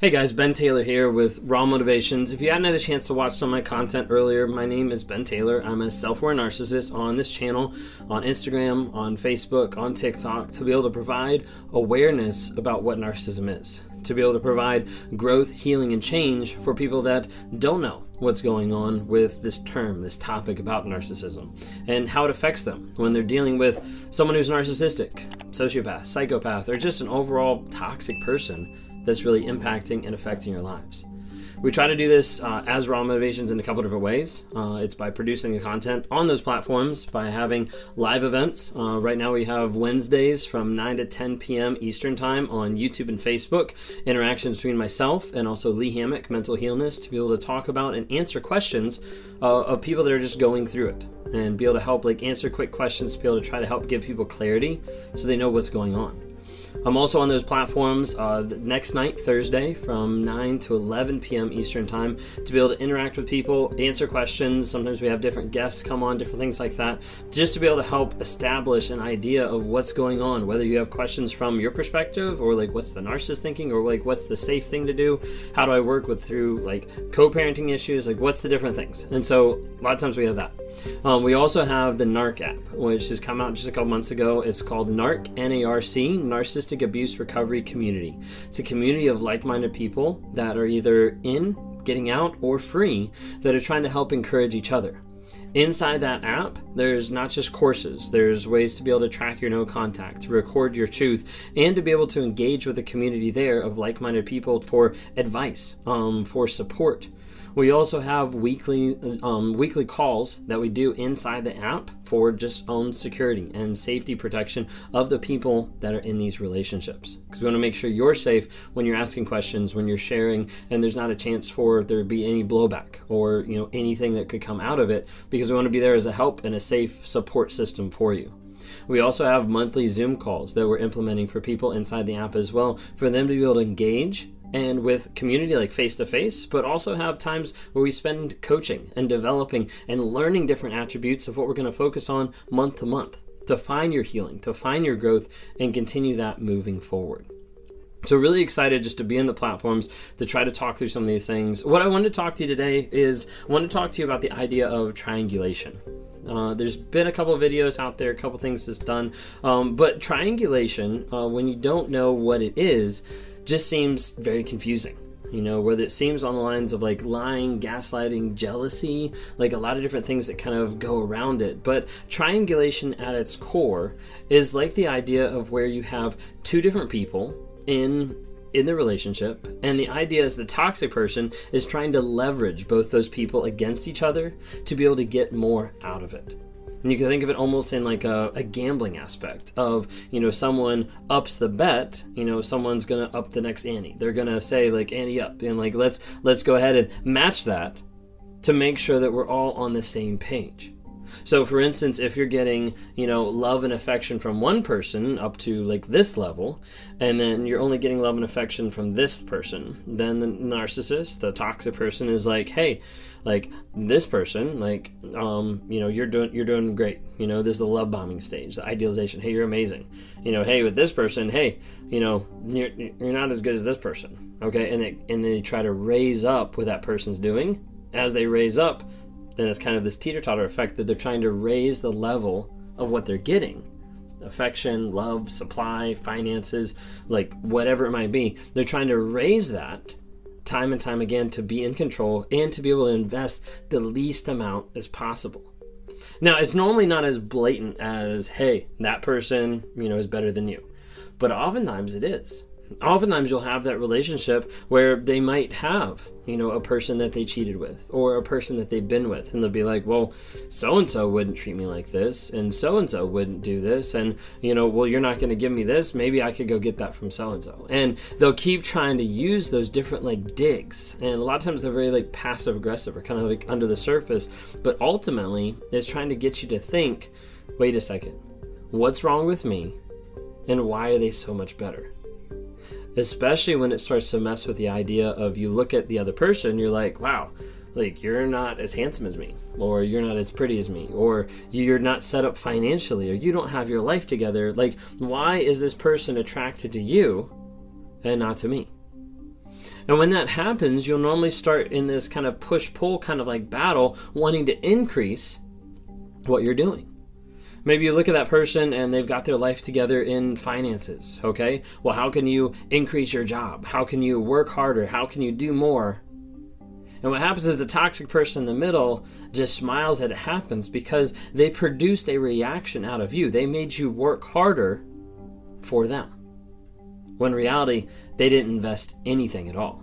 Hey guys, Ben Taylor here with Raw Motivations. If you hadn't had a chance to watch some of my content earlier, my name is Ben Taylor. I'm a self aware narcissist on this channel, on Instagram, on Facebook, on TikTok, to be able to provide awareness about what narcissism is, to be able to provide growth, healing, and change for people that don't know what's going on with this term, this topic about narcissism, and how it affects them when they're dealing with someone who's narcissistic, sociopath, psychopath, or just an overall toxic person that's really impacting and affecting your lives. We try to do this uh, as Raw Motivations in a couple different ways. Uh, it's by producing the content on those platforms, by having live events. Uh, right now, we have Wednesdays from 9 to 10 p.m. Eastern Time on YouTube and Facebook. Interactions between myself and also Lee Hammock, Mental Healness, to be able to talk about and answer questions uh, of people that are just going through it and be able to help like answer quick questions to be able to try to help give people clarity so they know what's going on. I'm also on those platforms uh, next night, Thursday, from 9 to 11 p.m. Eastern Time, to be able to interact with people, answer questions. Sometimes we have different guests come on, different things like that, just to be able to help establish an idea of what's going on, whether you have questions from your perspective, or like what's the narcissist thinking, or like what's the safe thing to do, how do I work with through like co parenting issues, like what's the different things. And so a lot of times we have that. Um, we also have the NARC app, which has come out just a couple months ago. It's called NARC, N A R C, Narcissistic Abuse Recovery Community. It's a community of like minded people that are either in, getting out, or free that are trying to help encourage each other. Inside that app, there's not just courses, there's ways to be able to track your no contact, to record your truth, and to be able to engage with a community there of like minded people for advice, um, for support. We also have weekly um, weekly calls that we do inside the app for just own security and safety protection of the people that are in these relationships. Because we want to make sure you're safe when you're asking questions, when you're sharing, and there's not a chance for there to be any blowback or you know anything that could come out of it. Because we want to be there as a help and a safe support system for you. We also have monthly Zoom calls that we're implementing for people inside the app as well, for them to be able to engage and with community like face to face, but also have times where we spend coaching and developing and learning different attributes of what we're going to focus on month to month to find your healing, to find your growth, and continue that moving forward. So, really excited just to be in the platforms to try to talk through some of these things. What I wanted to talk to you today is I want to talk to you about the idea of triangulation. Uh, there's been a couple videos out there, a couple things that's done, um, but triangulation, uh, when you don't know what it is, just seems very confusing. You know whether it seems on the lines of like lying gaslighting jealousy like a lot of different things that kind of go around it. But triangulation at its core is like the idea of where you have two different people in in the relationship and the idea is the toxic person is trying to leverage both those people against each other to be able to get more out of it and you can think of it almost in like a, a, gambling aspect of, you know, someone ups the bet, you know, someone's gonna up the next ante. They're gonna say like ante up and like let's let's go ahead and match that to make sure that we're all on the same page. So for instance, if you're getting, you know, love and affection from one person up to like this level, and then you're only getting love and affection from this person, then the narcissist, the toxic person is like, "Hey, like this person like um you know you're doing you're doing great. You know this is the love bombing stage the idealization. Hey you're amazing. You know hey with this person hey you know you're, you're not as good as this person. Okay? And they and they try to raise up what that person's doing. As they raise up then it's kind of this teeter-totter effect that they're trying to raise the level of what they're getting affection love supply finances like whatever it might be they're trying to raise that time and time again to be in control and to be able to invest the least amount as possible. Now, it's normally not as blatant as, hey, that person, you know, is better than you. But oftentimes it is. Oftentimes you'll have that relationship where they might have you know a person that they cheated with or a person that they've been with and they'll be like well so and so wouldn't treat me like this and so and so wouldn't do this and you know well you're not going to give me this maybe i could go get that from so and so and they'll keep trying to use those different like digs and a lot of times they're very like passive aggressive or kind of like under the surface but ultimately is trying to get you to think wait a second. What's wrong with me and why are they so much better especially when it starts to mess with the idea of you look at the other person, you're like, wow, like you're not as handsome as me, or you're not as pretty as me, or you're not set up financially, or you don't have your life together. Like, why is this person attracted to you and not to me? And when that happens, you'll normally start in this kind of push pull kind of like battle, wanting to increase what you're doing. Maybe you look at that person and they've got their life together in finances, okay? Well, how can you increase your job? How can you work harder? How can you do more? And what happens is the toxic person in the middle just smiles that it happens because they produced a reaction out of you. They made you work harder for them. When reality, they didn't invest anything at all.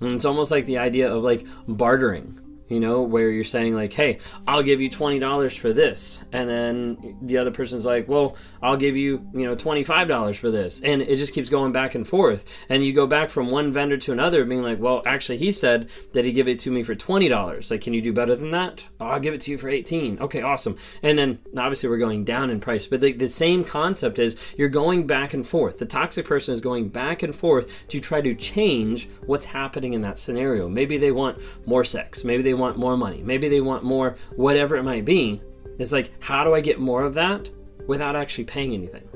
And it's almost like the idea of like bartering you know, where you're saying like, "Hey, I'll give you twenty dollars for this," and then the other person's like, "Well, I'll give you, you know, twenty five dollars for this," and it just keeps going back and forth, and you go back from one vendor to another, being like, "Well, actually, he said that he give it to me for twenty dollars. Like, can you do better than that? Oh, I'll give it to you for eighteen. Okay, awesome." And then obviously we're going down in price, but the, the same concept is you're going back and forth. The toxic person is going back and forth to try to change what's happening in that scenario. Maybe they want more sex. Maybe they want more money. Maybe they want more, whatever it might be. It's like, how do I get more of that without actually paying anything?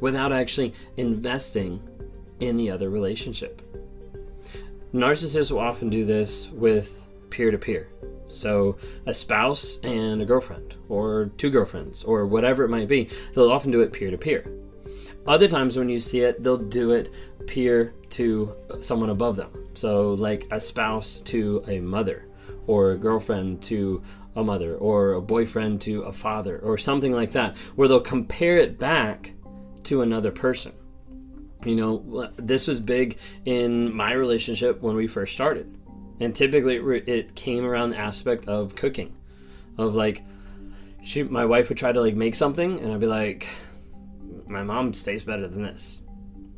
Without actually investing in the other relationship. Narcissists will often do this with peer to peer. So, a spouse and a girlfriend, or two girlfriends, or whatever it might be, they'll often do it peer to peer. Other times, when you see it, they'll do it peer to someone above them. So, like a spouse to a mother, or a girlfriend to a mother or a boyfriend to a father or something like that where they'll compare it back to another person. You know this was big in my relationship when we first started. And typically it came around the aspect of cooking of like she my wife would try to like make something and i'd be like my mom tastes better than this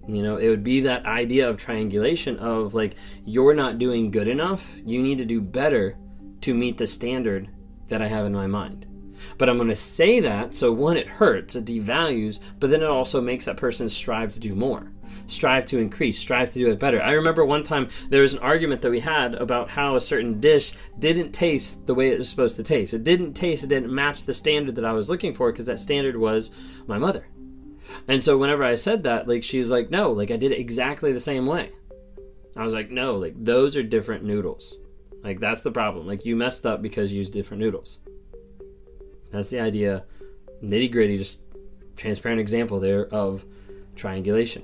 you know it would be that idea of triangulation of like you're not doing good enough you need to do better to meet the standard that i have in my mind. But i'm going to say that so one it hurts it devalues but then it also makes that person strive to do more strive to increase strive to do it better. I remember one time there was an argument that we had about how a certain dish didn't taste the way it was supposed to taste. It didn't taste it didn't match the standard that i was looking for because that standard was my mother and so whenever I said that, like she's like, no, like I did it exactly the same way. I was like, no, like those are different noodles. Like that's the problem. Like you messed up because you used different noodles. That's the idea, nitty gritty, just transparent example there of triangulation.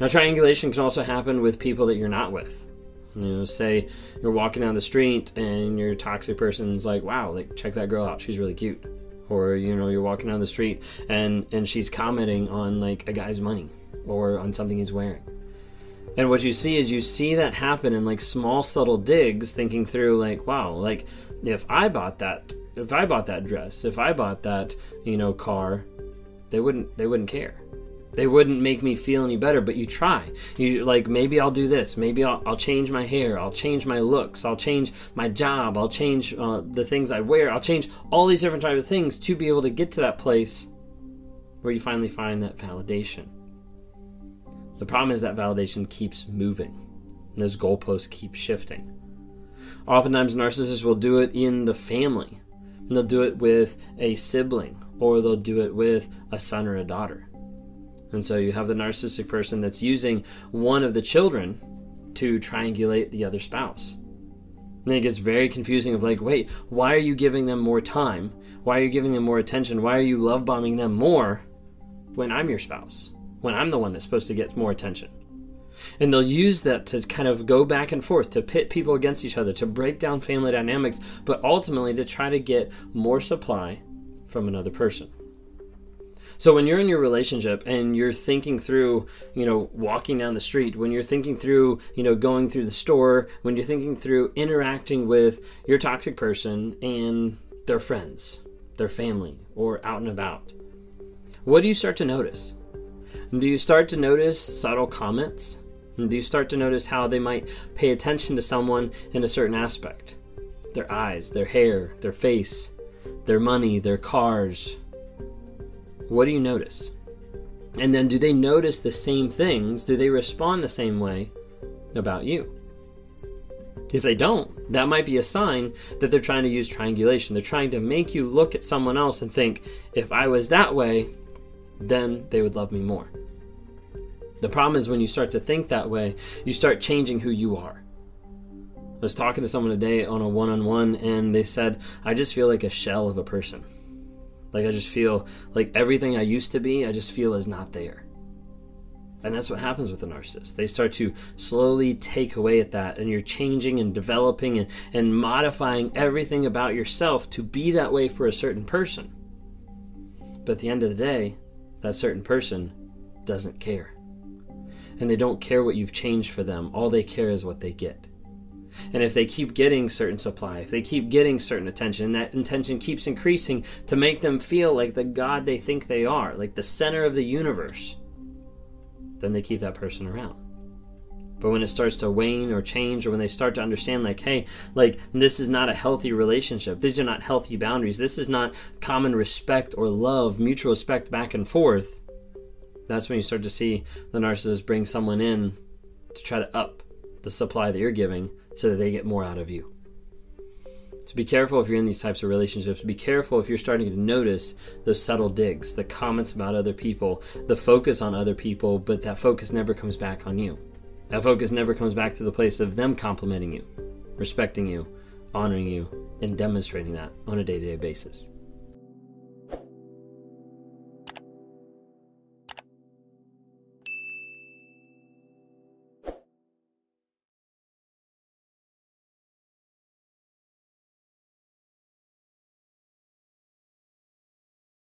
Now, triangulation can also happen with people that you're not with. You know, say you're walking down the street and your toxic person's like, wow, like check that girl out, she's really cute or you know you're walking down the street and and she's commenting on like a guy's money or on something he's wearing. And what you see is you see that happen in like small subtle digs thinking through like wow like if i bought that if i bought that dress if i bought that you know car they wouldn't they wouldn't care they wouldn't make me feel any better but you try. You like maybe i'll do this maybe i'll, I'll change my hair i'll change my looks i'll change my job i'll change uh, the things i wear i'll change all these different types of things to be able to get to that place where you finally find that validation. The problem is that validation keeps moving. Those goalposts keep shifting. Oftentimes narcissists will do it in the family. They'll do it with a sibling or they'll do it with a son or a daughter And so you have the narcissistic person that's using one of the children to triangulate the other spouse. And it gets very confusing of like, wait, why are you giving them more time? Why are you giving them more attention? Why are you love bombing them more when I'm your spouse? When I'm the one that's supposed to get more attention? And they'll use that to kind of go back and forth, to pit people against each other, to break down family dynamics, but ultimately to try to get more supply from another person. So when you're in your relationship and you're thinking through, you know, walking down the street, when you're thinking through, you know, going through the store, when you're thinking through interacting with your toxic person and their friends, their family, or out and about, what do you start to notice? Do you start to notice subtle comments? Do you start to notice how they might pay attention to someone in a certain aspect? Their eyes, their hair, their face, their money, their cars, what do you notice? And then do they notice the same things? Do they respond the same way about you? If they don't, that might be a sign that they're trying to use triangulation. They're trying to make you look at someone else and think, if I was that way, then they would love me more. The problem is when you start to think that way, you start changing who you are. I was talking to someone today on a one on one, and they said, I just feel like a shell of a person. Like I just feel like everything I used to be, I just feel is not there. And that's what happens with a narcissist. They start to slowly take away at that, and you're changing and developing and, and modifying everything about yourself to be that way for a certain person. But at the end of the day, that certain person doesn't care. And they don't care what you've changed for them, all they care is what they get. And if they keep getting certain supply, if they keep getting certain attention, that intention keeps increasing to make them feel like the God they think they are, like the center of the universe, then they keep that person around. But when it starts to wane or change, or when they start to understand, like, hey, like, this is not a healthy relationship, these are not healthy boundaries, this is not common respect or love, mutual respect back and forth, that's when you start to see the narcissist bring someone in to try to up the supply that you're giving so that they get more out of you. So be careful if you're in these types of relationships. Be careful if you're starting to notice those subtle digs, the comments about other people, the focus on other people, but that focus never comes back on you. That focus never comes back to the place of them complimenting you, respecting you, honoring you, and demonstrating that on a day to day basis.